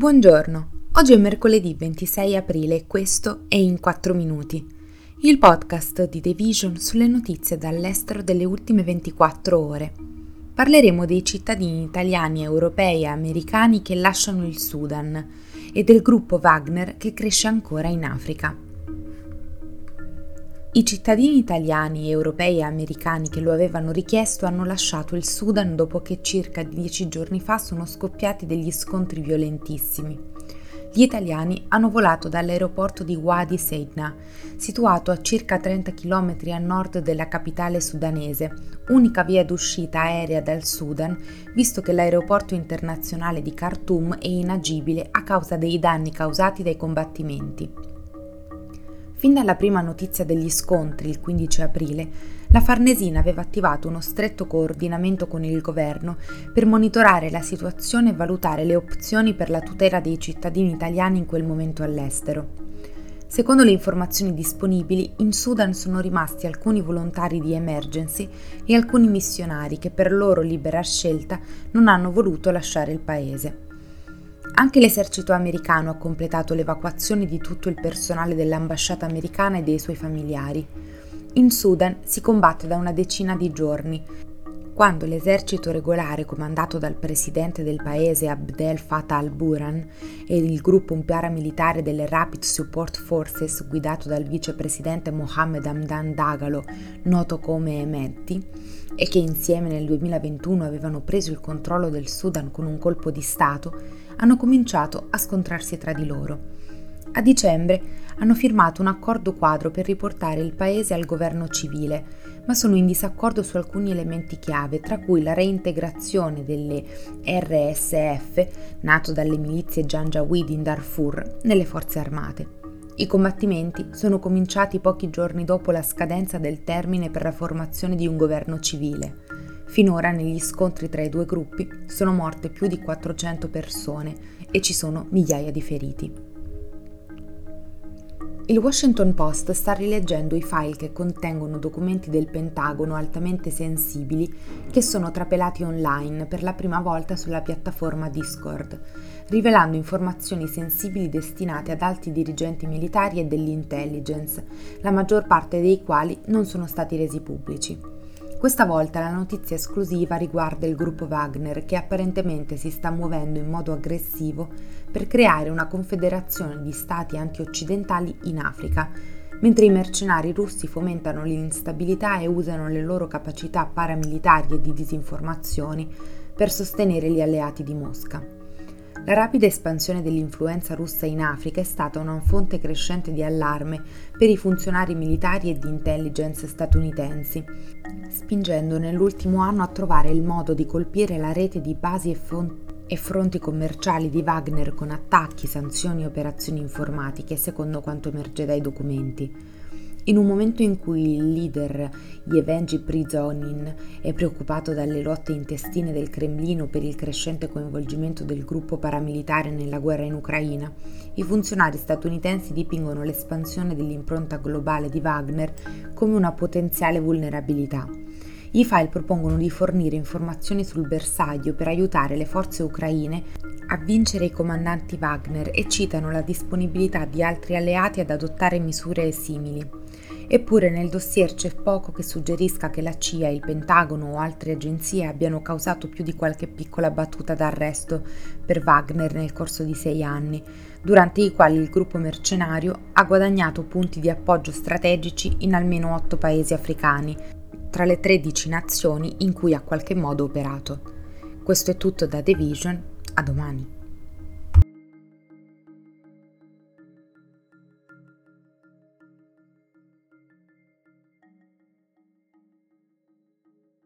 Buongiorno, oggi è mercoledì 26 aprile e questo è In 4 Minuti, il podcast di The Vision sulle notizie dall'estero delle ultime 24 ore. Parleremo dei cittadini italiani, europei e americani che lasciano il Sudan e del gruppo Wagner che cresce ancora in Africa. I cittadini italiani, europei e americani che lo avevano richiesto hanno lasciato il Sudan dopo che circa dieci giorni fa sono scoppiati degli scontri violentissimi. Gli italiani hanno volato dall'aeroporto di Wadi Seidna, situato a circa 30 km a nord della capitale sudanese, unica via d'uscita aerea dal Sudan, visto che l'aeroporto internazionale di Khartoum è inagibile a causa dei danni causati dai combattimenti. Fin dalla prima notizia degli scontri, il 15 aprile, la Farnesina aveva attivato uno stretto coordinamento con il governo per monitorare la situazione e valutare le opzioni per la tutela dei cittadini italiani in quel momento all'estero. Secondo le informazioni disponibili, in Sudan sono rimasti alcuni volontari di emergency e alcuni missionari che per loro libera scelta non hanno voluto lasciare il paese. Anche l'esercito americano ha completato l'evacuazione di tutto il personale dell'ambasciata americana e dei suoi familiari. In Sudan si combatte da una decina di giorni, quando l'esercito regolare comandato dal presidente del paese Abdel Fattah al-Burhan e il gruppo paramilitare delle Rapid Support Forces guidato dal vicepresidente Mohammed Hamdan Dagalo, noto come Hemedti, e che insieme nel 2021 avevano preso il controllo del Sudan con un colpo di Stato, hanno cominciato a scontrarsi tra di loro. A dicembre hanno firmato un accordo quadro per riportare il paese al governo civile, ma sono in disaccordo su alcuni elementi chiave, tra cui la reintegrazione delle RSF, nato dalle milizie Janjaweed in Darfur, nelle forze armate. I combattimenti sono cominciati pochi giorni dopo la scadenza del termine per la formazione di un governo civile. Finora negli scontri tra i due gruppi sono morte più di 400 persone e ci sono migliaia di feriti. Il Washington Post sta rileggendo i file che contengono documenti del Pentagono altamente sensibili che sono trapelati online per la prima volta sulla piattaforma Discord, rivelando informazioni sensibili destinate ad alti dirigenti militari e dell'intelligence, la maggior parte dei quali non sono stati resi pubblici. Questa volta la notizia esclusiva riguarda il gruppo Wagner che apparentemente si sta muovendo in modo aggressivo per creare una confederazione di stati antioccidentali in Africa, mentre i mercenari russi fomentano l'instabilità e usano le loro capacità paramilitari e di disinformazione per sostenere gli alleati di Mosca. La rapida espansione dell'influenza russa in Africa è stata una fonte crescente di allarme per i funzionari militari e di intelligence statunitensi, spingendo nell'ultimo anno a trovare il modo di colpire la rete di basi e, fonti e fronti commerciali di Wagner con attacchi, sanzioni e operazioni informatiche, secondo quanto emerge dai documenti. In un momento in cui il leader Yevgeny Prizonin è preoccupato dalle lotte intestine del Cremlino per il crescente coinvolgimento del gruppo paramilitare nella guerra in Ucraina, i funzionari statunitensi dipingono l'espansione dell'impronta globale di Wagner come una potenziale vulnerabilità. I file propongono di fornire informazioni sul bersaglio per aiutare le forze ucraine a vincere i comandanti Wagner e citano la disponibilità di altri alleati ad adottare misure simili. Eppure nel dossier c'è poco che suggerisca che la CIA, il Pentagono o altre agenzie abbiano causato più di qualche piccola battuta d'arresto per Wagner nel corso di sei anni, durante i quali il gruppo mercenario ha guadagnato punti di appoggio strategici in almeno otto paesi africani, tra le 13 nazioni in cui ha qualche modo operato. Questo è tutto da The Vision, a domani.